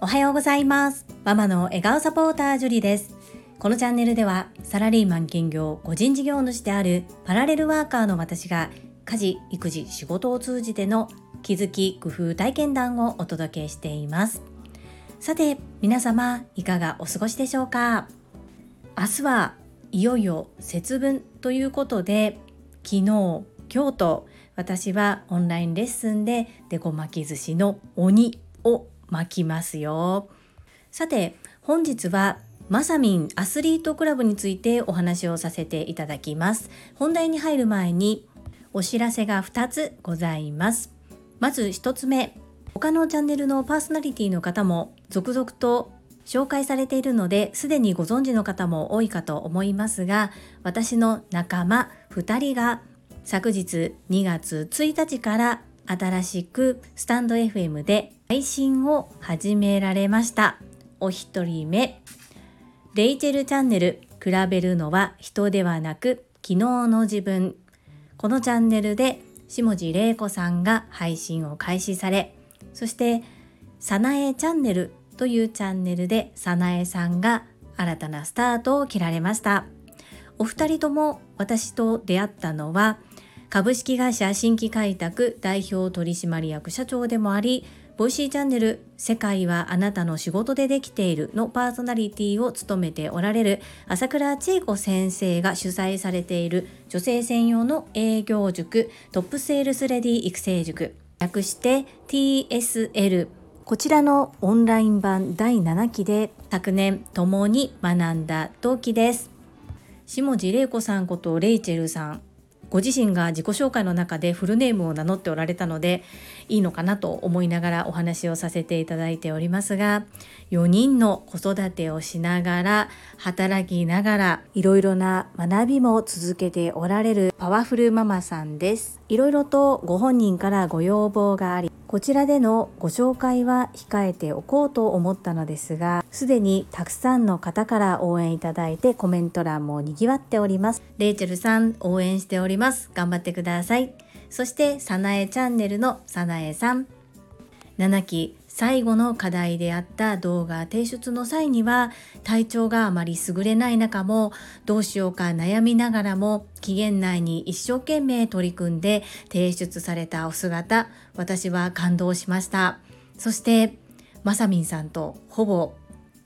おはようございます。ママの笑顔サポータージュリです。このチャンネルではサラリーマン兼業個人事業主であるパラレルワーカーの私が家事育児仕事を通じての気づき工夫体験談をお届けしています。さて皆様いかがお過ごしでしょうか？明日はいよいよ節分ということで昨日今日と私はオンラインレッスンでデコ巻き寿司の鬼を巻きますよ。さて本日はマサミンアスリートクラブについてお話をさせていただきます。本題に入る前にお知らせが2つございます。まず1つ目他のチャンネルのパーソナリティの方も続々と紹介されているのですでにご存知の方も多いかと思いますが私の仲間2人が昨日2月1日から新しくスタンド FM で配信を始められました。お一人目レイチェルチャンネル比べるのは人ではなく昨日の自分。このチャンネルで下地玲子さんが配信を開始されそしてさなえチャンネルというチャンネルでさなえさんが新たなスタートを切られました。お二人とも私と出会ったのは株式会社新規開拓代表取締役社長でもありボイシーチャンネル世界はあなたの仕事でできているのパーソナリティを務めておられる朝倉千恵子先生が主催されている女性専用の営業塾トップセールスレディ育成塾。略して TSL こちらのオンライン版第7期で昨年共に学んだ同期です。下地玲子さんことレイチェルさん。ご自身が自己紹介の中でフルネームを名乗っておられたのでいいのかなと思いながらお話をさせていただいておりますが4人の子育てをしながら働きながらいろいろな学びも続けておられるパワフルママさんです。いろいろとご本人からご要望がありこちらでのご紹介は控えておこうと思ったのですがすでにたくさんの方から応援いただいてコメント欄もにぎわっております。レイチェルさん応援しております。頑張ってください。そしてさなえチャンネルのさなえさん。7期最後の課題であった動画提出の際には体調があまり優れない中もどうしようか悩みながらも期限内に一生懸命取り組んで提出されたお姿私は感動しました。そしてまさみんさんとほぼ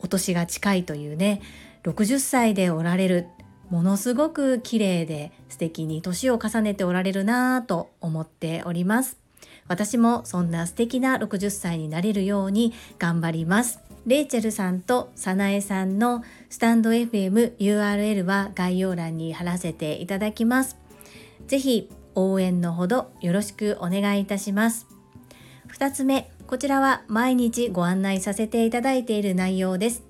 お年が近いというね60歳でおられるものすごく綺麗で素敵に年を重ねておられるなぁと思っております私もそんな素敵な60歳になれるように頑張ります。レイチェルさんとサナエさんのスタンド FM URL は概要欄に貼らせていただきます。ぜひ応援のほどよろしくお願いいたします。2つ目、こちらは毎日ご案内させていただいている内容です。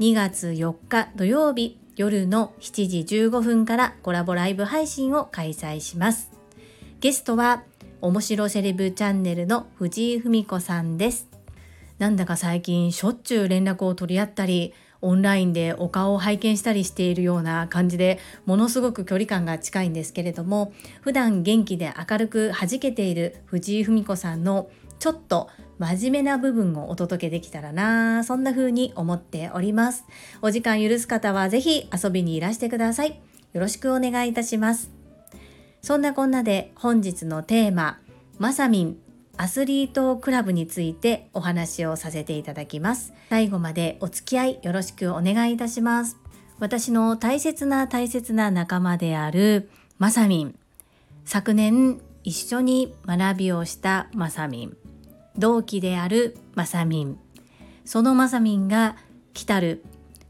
2月4日土曜日夜の7時15分からコラボライブ配信を開催します。ゲストは面白セレブチャンネルの藤井文子さんです。なんだか最近しょっちゅう連絡を取り合ったり、オンラインでお顔を拝見したりしているような感じでものすごく距離感が近いんですけれども普段元気で明るく弾けている藤井文子さんのちょっと真面目な部分をお届けできたらなそんな風に思っておりますお時間許す方はぜひ遊びにいらしてくださいよろしくお願いいたしますそんなこんなで本日のテーマ、まさみんアスリートクラブについてお話をさせていただきます。最後までお付き合いよろしくお願いいたします。私の大切な大切な仲間であるまさみん。昨年一緒に学びをしたまさみん。同期であるまさみん。そのまさみんが来たる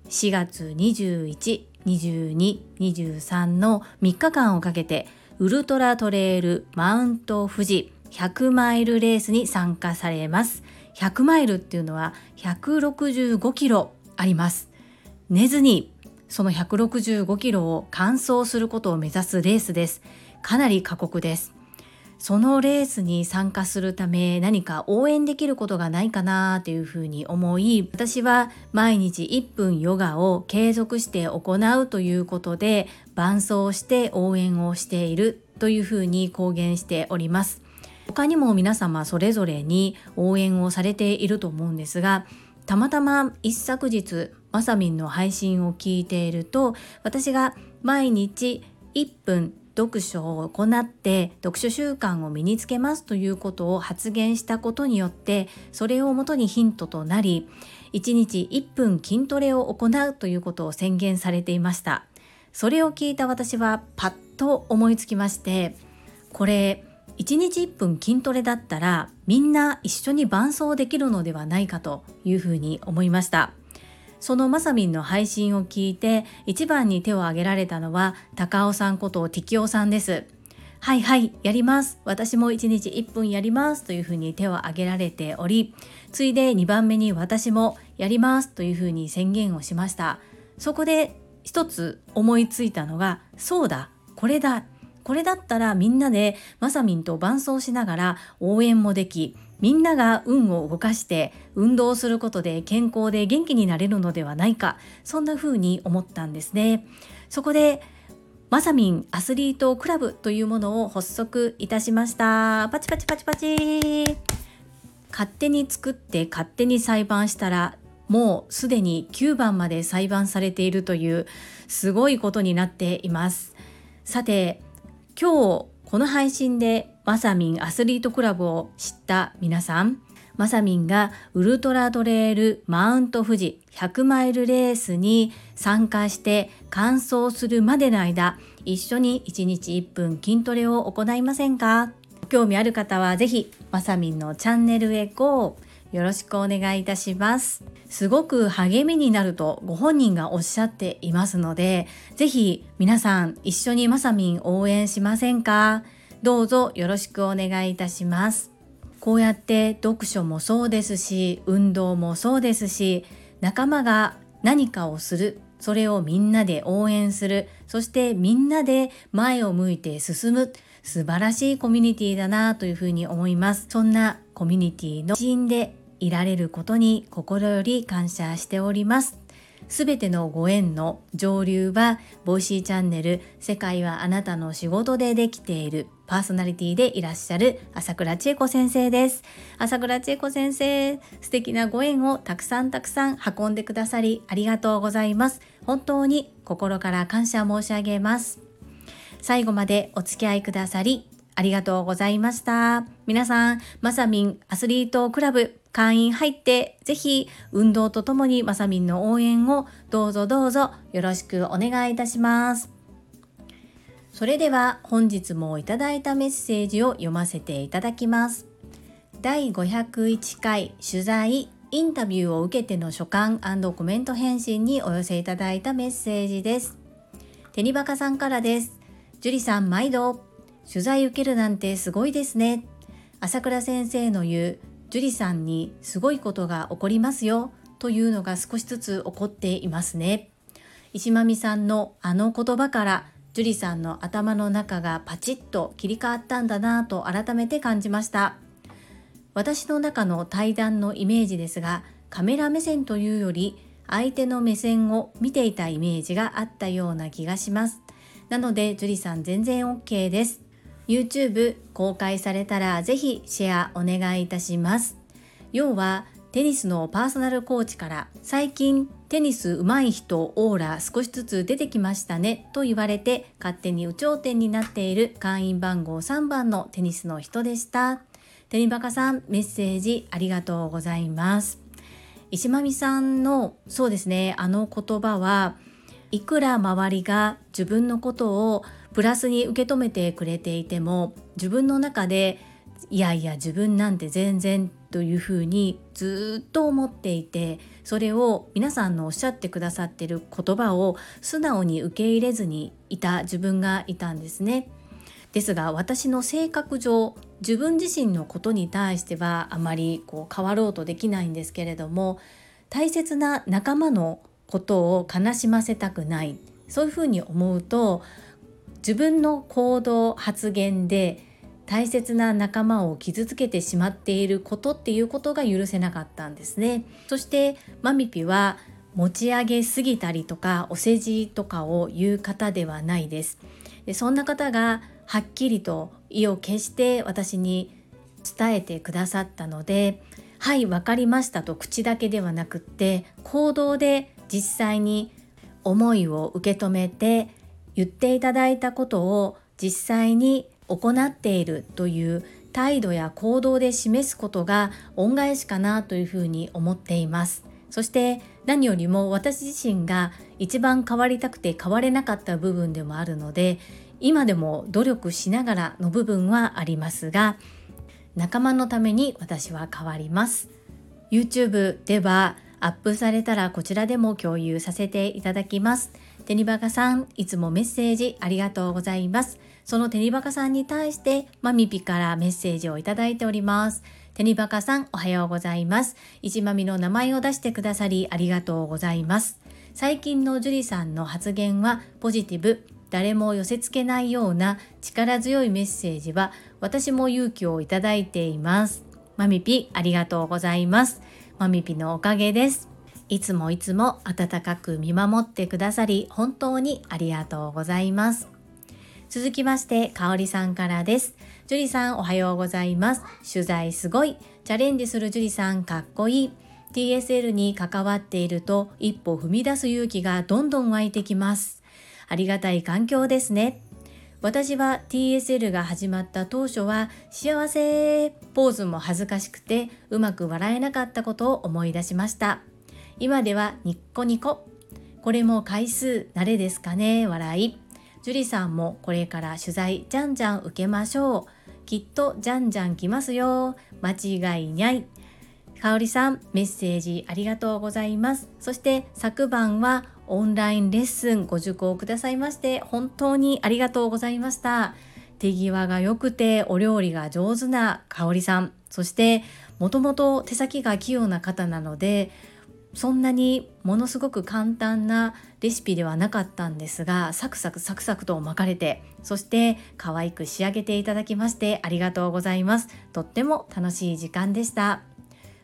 4月21、22、23の3日間をかけてウルトラトレイルマウント富士100マイルレースに参加されます。100マイルっていうのは165キロあります。寝ずにその165キロを完走することを目指すレースです。かなり過酷です。そのレースに参加するため何か応援できることがないかなというふうに思い私は毎日1分ヨガを継続して行うということで伴走して応援をしているというふうに公言しております。他にも皆様それぞれに応援をされていると思うんですがたまたま一昨日まさみんの配信を聞いていると私が毎日1分読書を行って読書習慣を身につけますということを発言したことによってそれをもとにヒントとなり1日1分筋トレを行うということを宣言されていました。それを聞いた私はパッと思いつきましてこれ1日1分筋トレだったらみんな一緒に伴走できるのではないかというふうに思いました。そのまさみんの配信を聞いて一番に手を挙げられたのは高尾さんことティキオさんです。はいはいやります。私も1日1分やります。というふうに手を挙げられておりついで2番目に私もやります。というふうに宣言をしました。そこで一つ思いついたのがそうだこれだ。これだったらみんなでまさみんと伴走しながら応援もできみんなが運を動かして運動することで健康で元気になれるのではないかそんな風に思ったんですね。そこでまさみんアスリートクラブというものを発足いたしました。パチパチパチパチ。勝手に作って勝手に裁判したらもうすでに9番まで裁判されているというすごいことになっています。さて今日この配信でマサミンアスリートクラブを知った皆さん、マサミンがウルトラトレイルマウント富士100マイルレースに参加して完走するまでの間、一緒に1日1分筋トレを行いませんか？興味ある方はぜひマサミンのチャンネルへ GO! よろしくお願いいたします。すごく励みになるとご本人がおっしゃっていますので、ぜひ皆さん一緒にまさみん応援しませんか？どうぞよろしくお願いいたします。こうやって読書もそうですし、運動もそうですし、仲間が何かをする、それをみんなで応援する、そしてみんなで前を向いて進む、素晴らしいコミュニティだなというふうに思います。そんなコミュニティの一員でいられることに心より感謝しております。すべてのご縁の上流は、ボイシーチャンネル、世界はあなたの仕事でできているパーソナリティでいらっしゃる朝倉千恵子先生です。朝倉千恵子先生、素敵なご縁をたくさんたくさん運んでくださりありがとうございます。本当に心から感謝申し上げます。最後までお付き合いくださりありがとうございました。皆さん、まさみんアスリートクラブ会員入って、ぜひ運動とともにまさみんの応援をどうぞどうぞよろしくお願いいたします。それでは本日もいただいたメッセージを読ませていただきます。第501回取材インタビューを受けての書簡コメント返信にお寄せいただいたメッセージです。テニバカさんからです。樹里さん毎度取材受けるなんてすごいですね。朝倉先生の言う樹里さんにすごいことが起こりますよというのが少しずつ起こっていますね。石間美さんのあの言葉から樹里さんの頭の中がパチッと切り替わったんだなぁと改めて感じました。私の中の対談のイメージですが、カメラ目線というより相手の目線を見ていたイメージがあったような気がします。なので、樹里さん全然 OK です。YouTube 公開されたらぜひシェアお願いいたします。要はテニスのパーソナルコーチから最近テニス上手い人オーラ少しずつ出てきましたねと言われて勝手に有頂天になっている会員番号3番のテニスの人でした。テニバカさんメッセージありがとうございます。石間美さんのそうですねあの言葉はいくら周りが自分のことをプラスに受け止めてくれていても自分の中でいやいや自分なんて全然というふうにずっと思っていてそれを皆さんのおっしゃってくださってる言葉を素直に受け入れずにいた自分がいたんですね。ですが私の性格上自分自身のことに対してはあまりこう変わろうとできないんですけれども大切な仲間のことを悲しませたくないそういうふうに思うと自分の行動発言で大切な仲間を傷つけてしまっていることっていうことが許せなかったんですね。そしてマミピは持ち上げすぎたりとかお世辞とかを言う方ではないです。でそんな方がはっきりと意を決して私に伝えてくださったのではい分かりましたと口だけではなくって行動で実際に思いを受け止めて言っていただいたことを実際に行っているという態度や行動で示すことが恩返しかなというふうに思っています。そして何よりも私自身が一番変わりたくて変われなかった部分でもあるので今でも努力しながらの部分はありますが仲間のために私は変わります。YouTube ではアップされたらこちらでも共有させていただきます。テニバカさんいつもメッセージありがとうございます。そのテニバカさんに対してマミピからメッセージをいただいております。テニバカさんおはようございます。一まみの名前を出してくださりありがとうございます。最近の樹里さんの発言はポジティブ。誰も寄せ付けないような力強いメッセージは私も勇気をいただいています。マミピありがとうございます。マミピのおかげです。いつもいつも温かく見守ってくださり本当にありがとうございます。続きまして、かおりさんからです。樹里さんおはようございます。取材すごい。チャレンジする樹里さんかっこいい。TSL に関わっていると一歩踏み出す勇気がどんどん湧いてきます。ありがたい環境ですね。私は TSL が始まった当初は幸せポーズも恥ずかしくてうまく笑えなかったことを思い出しました。今ではニッコニコ。これも回数慣れですかね笑い。樹里さんもこれから取材じゃんじゃん受けましょう。きっとじゃんじゃん来ますよ。間違いにゃい。かおりさん、メッセージありがとうございます。そして昨晩はオンラインレッスンご受講くださいまして本当にありがとうございました。手際が良くてお料理が上手なかおりさん、そしてもともと手先が器用な方なのでそんなにものすごく簡単なレシピではなかったんですがサクサクサクサクと巻かれてそして可愛く仕上げていただきましてありがとうございます。とっても楽しい時間でした。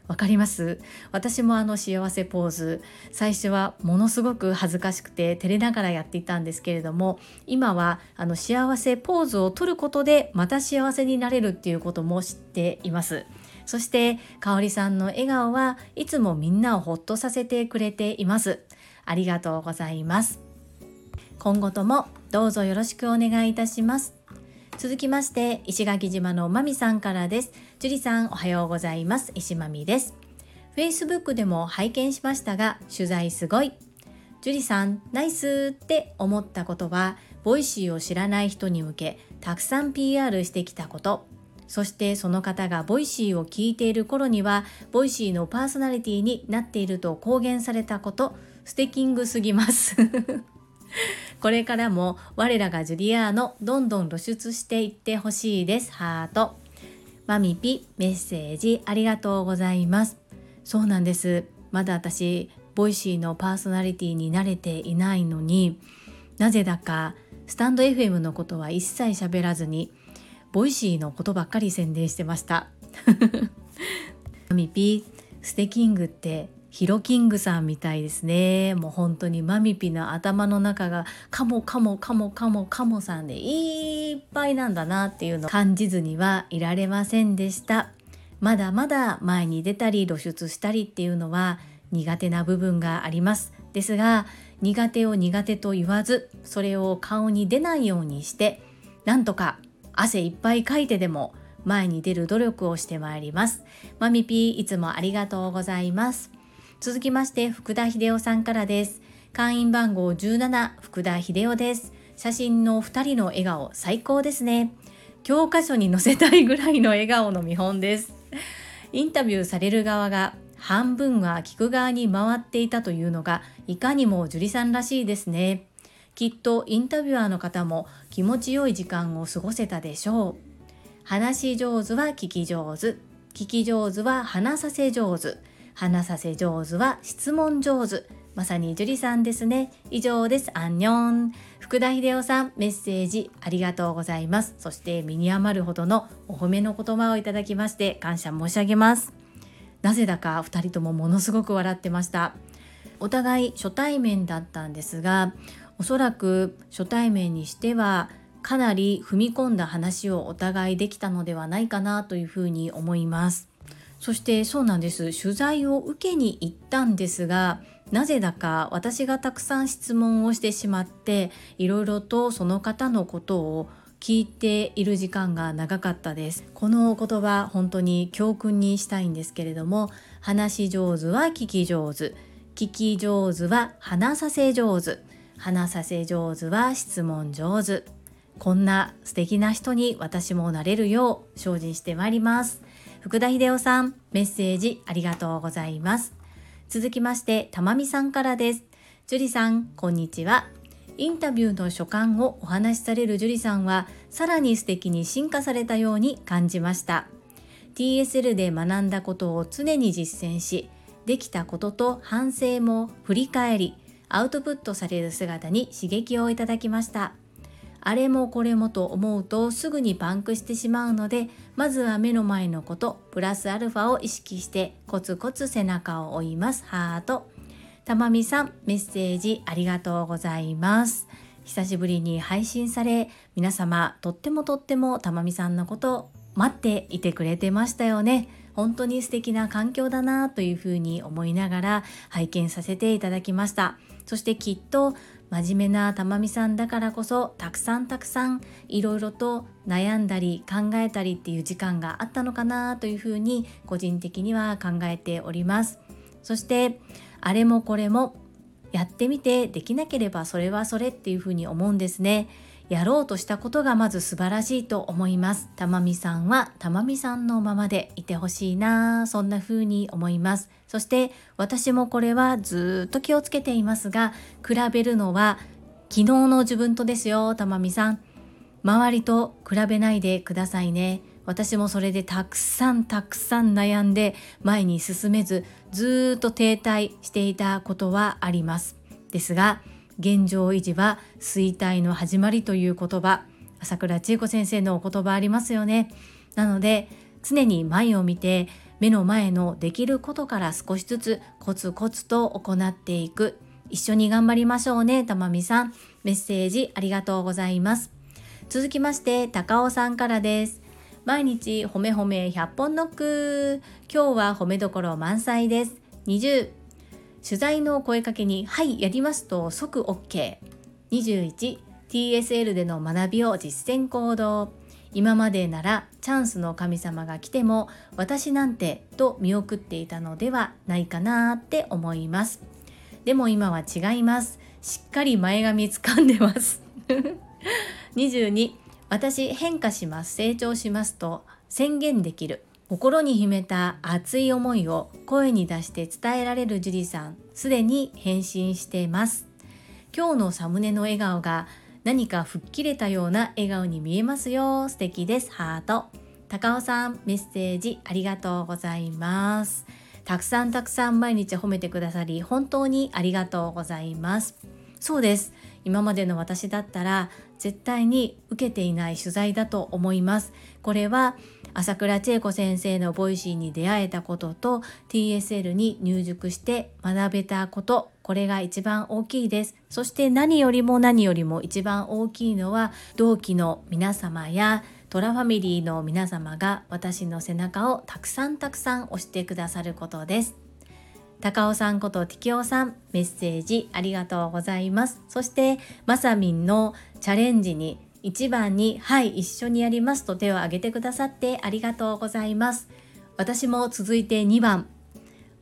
わかります？私もあの幸せポーズ最初はものすごく恥ずかしくて照れながらやっていたんですけれども今はあの幸せポーズを取ることでまた幸せになれるっていうことも知っています。そして香里さんの笑顔はいつもみんなをほっとさせてくれています。ありがとうございます。今後ともどうぞよろしくお願いいたします。続きまして石垣島のまみさんからです。樹里さんおはようございます。石まみです。Facebook でも拝見しましたが取材すごい。樹里さんナイスって思ったことはボイシーを知らない人に向けたくさん PR してきたこと。そしてその方がボイシーを聞いている頃にはボイシーのパーソナリティになっていると公言されたことステキングすぎます。これからも我らがジュリアーノどんどん露出していってほしいです。ハート。マミピメッセージありがとうございます。そうなんです。まだ私ボイシーのパーソナリティになれていないのになぜだかスタンド FM のことは一切喋らずにボイシーのことばっかり宣伝してました。マミピステキングってヒロキングさんみたいですね。もう本当にマミピの頭の中がカモカモカモカモカモさんでいっぱいなんだなっていうのを感じずにはいられませんでした。まだまだ前に出たり露出したりっていうのは苦手な部分があります。ですが苦手を苦手と言わずそれを顔に出ないようにしてなんとか汗いっぱいかいてでも前に出る努力をしてまいります。マミピーいつもありがとうございます。続きまして福田秀夫さんからです。会員番号17福田秀夫です。写真の2人の笑顔最高ですね。教科書に載せたいぐらいの笑顔の見本です。インタビューされる側が半分は聞く側に回っていたというのがいかにも樹里さんらしいですね。きっとインタビュアーの方も気持ちよい時間を過ごせたでしょう。話し上手は聞き上手。聞き上手は話させ上手。話させ上手は質問上手。まさに樹里さんですね。以上です。アンニョン。福田秀夫さん、メッセージありがとうございます。そして身に余るほどのお褒めの言葉をいただきまして感謝申し上げます。なぜだか2人ともものすごく笑ってました。お互い初対面だったんですがおそらく初対面にしてはかなり踏み込んだ話をお互いできたのではないかなというふうに思います。そしてそうなんです。取材を受けに行ったんですがなぜだか私がたくさん質問をしてしまっていろいろとその方のことを聞いている時間が長かったです。この言葉本当に教訓にしたいんですけれども話し上手は聞き上手。聞き上手は話させ上手。話させ上手は質問上手。こんな素敵な人に私もなれるよう精進してまいります。福田秀夫さんメッセージありがとうございます。続きましてたまみさんからです。樹里さんこんにちは。インタビューの所感をお話しされる樹里さんはさらに素敵に進化されたように感じました。TSL で学んだことを常に実践しできたことと反省も振り返りアウトプットされる姿に刺激をいただきました。あれもこれもと思うとすぐにパンクしてしまうのでまずは目の前のことプラスアルファを意識してコツコツ背中を追います。ハート。たまみさんメッセージありがとうございます。久しぶりに配信され皆様とってもとってもたまみさんのこと待っていてくれてましたよね。本当に素敵な環境だなというふうに思いながら拝見させていただきました。そしてきっと真面目なたまみさんだからこそたくさんたくさんいろいろと悩んだり考えたりっていう時間があったのかなというふうに個人的には考えておりますそしてあれもこれもやってみてできなければそれはそれっていうふうに思うんですね。やろうとしたことがまず素晴らしいと思います。たまみさんはたまみさんのままでいてほしいなそんな風に思います。そして私もこれはずっと気をつけていますが比べるのは昨日の自分とですよたまみさん。周りと比べないでくださいね。私もそれでたくさんたくさん悩んで前に進めずずっと停滞していたことはありますですが現状維持は衰退の始まりという言葉朝倉千恵子先生のお言葉ありますよねなので常に前を見て目の前のできることから少しずつコツコツと行っていく。一緒に頑張りましょうねたまみさん。メッセージありがとうございます。続きまして高尾さんからです。毎日褒め褒め100本ノック。今日は褒めどころ満載です。20取材の声かけに「はいやります」と即 OK21 TSL での学びを実践行動。今までならチャンスの神様が来ても私なんてと見送っていたのではないかなって思います。でも今は違います。しっかり前髪掴んでます。22私変化します。成長しますと宣言できる。心に秘めた熱い思いを声に出して伝えられる樹里さん。すでに変身しています。今日のサムネの笑顔が何か吹っ切れたような笑顔に見えますよ。素敵です。ハート。高尾さんメッセージありがとうございます。たくさんたくさん毎日褒めてくださり本当にありがとうございます。そうです。今までの私だったら絶対に受けていない取材だと思います。これは朝倉千恵子先生のボイシーに出会えたことと TSL に入塾して学べたことこれが一番大きいです。そして何よりも何よりも一番大きいのは同期の皆様やトラファミリーの皆様が私の背中をたくさんたくさん押してくださることです。高尾さんことティキオさんメッセージありがとうございます。そしてまさみんのチャレンジに1番に「はい一緒にやります」と手を挙げてくださってありがとうございます。私も続いて2番。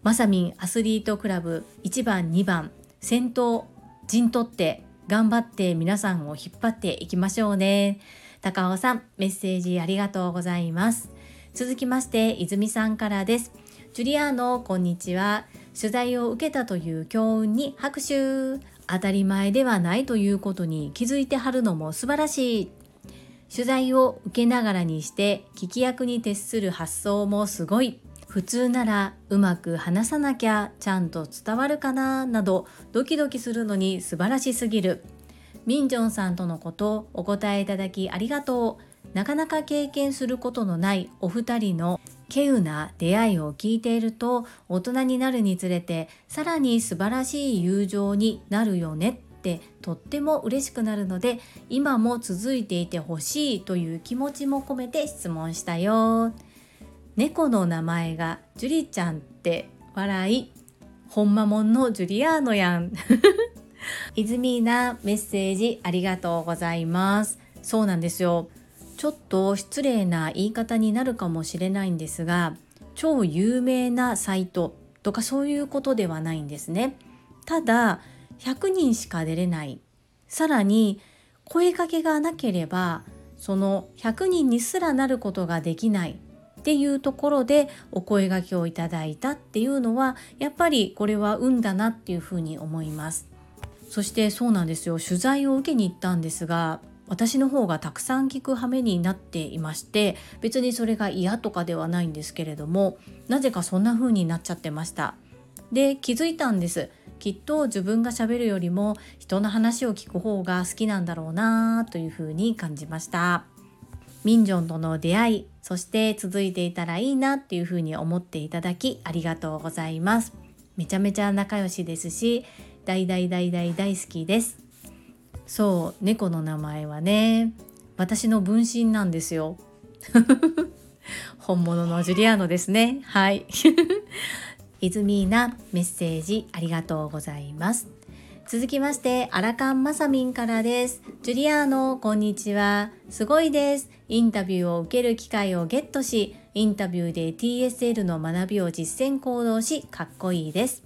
まさみんアスリートクラブ1番2番先頭陣取って頑張って皆さんを引っ張っていきましょうね。高尾さんメッセージありがとうございます。続きまして泉さんからです。ジュリアーノこんにちは。取材を受けたという強運に拍手。当たり前ではないということに気づいてはるのも素晴らしい。取材を受けながらにして聞き役に徹する発想もすごい。普通ならうまく話さなきゃちゃんと伝わるかななどドキドキするのに素晴らしすぎる。ミンジョンさんとのことお答えいただきありがとう。なかなか経験することのないお二人の稀有な出会いを聞いていると大人になるにつれてさらに素晴らしい友情になるよねってとっても嬉しくなるので今も続いていてほしいという気持ちも込めて質問したよ。猫の名前がジュリちゃんって笑いほんまもんのジュリアーノやん。イズミーなメッセージありがとうございます。そうなんですよ。ちょっと失礼な言い方になるかもしれないんですが超有名なサイトとかそういうことではないんですね。ただ100人しか出れない。さらに声かけがなければその100人にすらなることができない。っていうところでお声がけをいただいたっていうのはやっぱりこれは運だなっていうふうに思います。そしてそうなんですよ。取材を受けに行ったんですが私の方がたくさん聞く羽目になっていまして別にそれが嫌とかではないんですけれどもなぜかそんな風になっちゃってました。で気づいたんです。きっと自分がしゃべるよりも人の話を聞く方が好きなんだろうなという風に感じました。ミンジョンとの出会いそして続いていたらいいなっていう風に思っていただきありがとうございます。めちゃめちゃ仲良しですし大大大大大好きです。そう猫の名前はね私の分身なんですよ。本物のジュリアーノですね。はい。イズミーナメッセージありがとうございます。続きましてアラカンマサミンからですジュリアーノこんにちはすごいですインタビューを受ける機会をゲットしインタビューで TSL の学びを実践行動しかっこいいです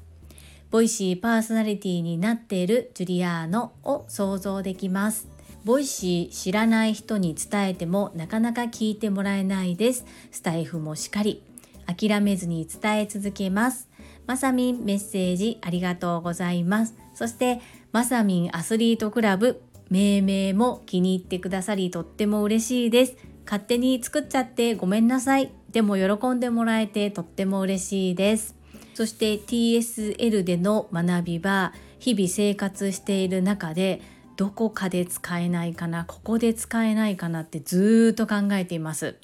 ボイシーパーソナリティになっているジュリアーノを想像できます。ボイシー知らない人に伝えてもなかなか聞いてもらえないです。スタエフもしっかり。諦めずに伝え続けます。まさみんメッセージありがとうございます。そしてまさみんアスリートクラブ命名も気に入ってくださりとっても嬉しいです。勝手に作っちゃってごめんなさい。でも喜んでもらえてとっても嬉しいです。そして TSL での学びは日々生活している中でどこかで使えないかなここで使えないかなってずっと考えています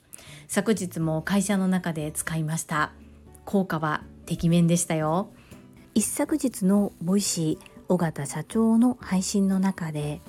昨日も会社の中で使いました効果はてきめんでしたよ一昨日のボイシー尾形社長の配信の中で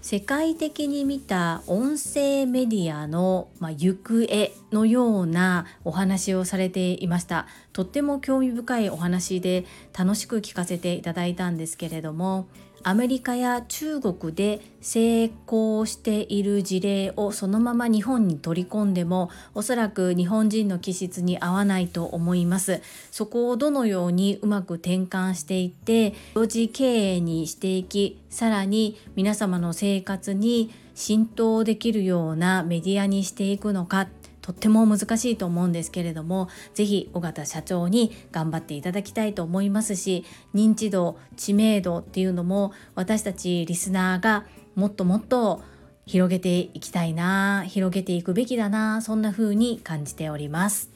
世界的に見た音声メディアの、まあ、行方のようなお話をされていました。とっても興味深いお話で楽しく聞かせていただいたんですけれどもアメリカや中国で成功している事例をそのまま日本に取り込んでもおそらく日本人の気質に合わないと思います。そこをどのようにうまく転換していって同時経営にしていきさらに皆様の生活に浸透できるようなメディアにしていくのか。とっても難しいと思うんですけれども是非尾形社長に頑張っていただきたいと思いますし認知度知名度っていうのも私たちリスナーがもっともっと広げていきたいな広げていくべきだなそんな風に感じております。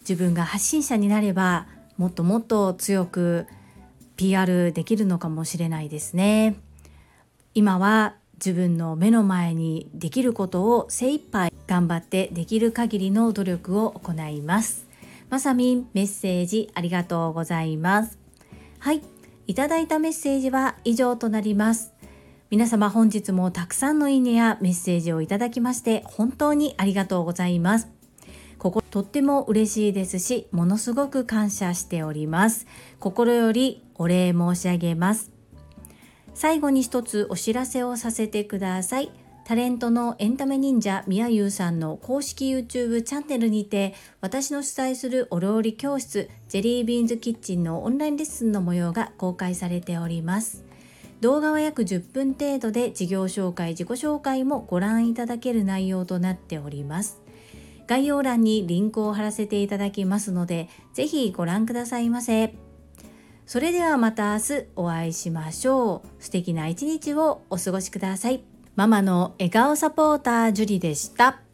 自分が発信者になればもっともっと強く PR できるのかもしれないですね。今は自分の目の前にできることを精一杯頑張ってできる限りの努力を行います。まさみんメッセージありがとうございます。はい、いただいたメッセージは以上となります。皆様本日もたくさんのいいねやメッセージをいただきまして本当にありがとうございます。こことっても嬉しいですし、ものすごく感謝しております。心よりお礼申し上げます。最後に一つお知らせをさせてください。タレントのエンタメ忍者みやゆうさんの公式 YouTube チャンネルにて私の主催するお料理教室ジェリービーンズキッチンのオンラインレッスンの模様が公開されております。動画は約10分程度で事業紹介、自己紹介もご覧いただける内容となっております。概要欄にリンクを貼らせていただきますので、ぜひご覧くださいませ。それではまた明日お会いしましょう。素敵な一日をお過ごしください。ママの笑顔サポータージュリでした。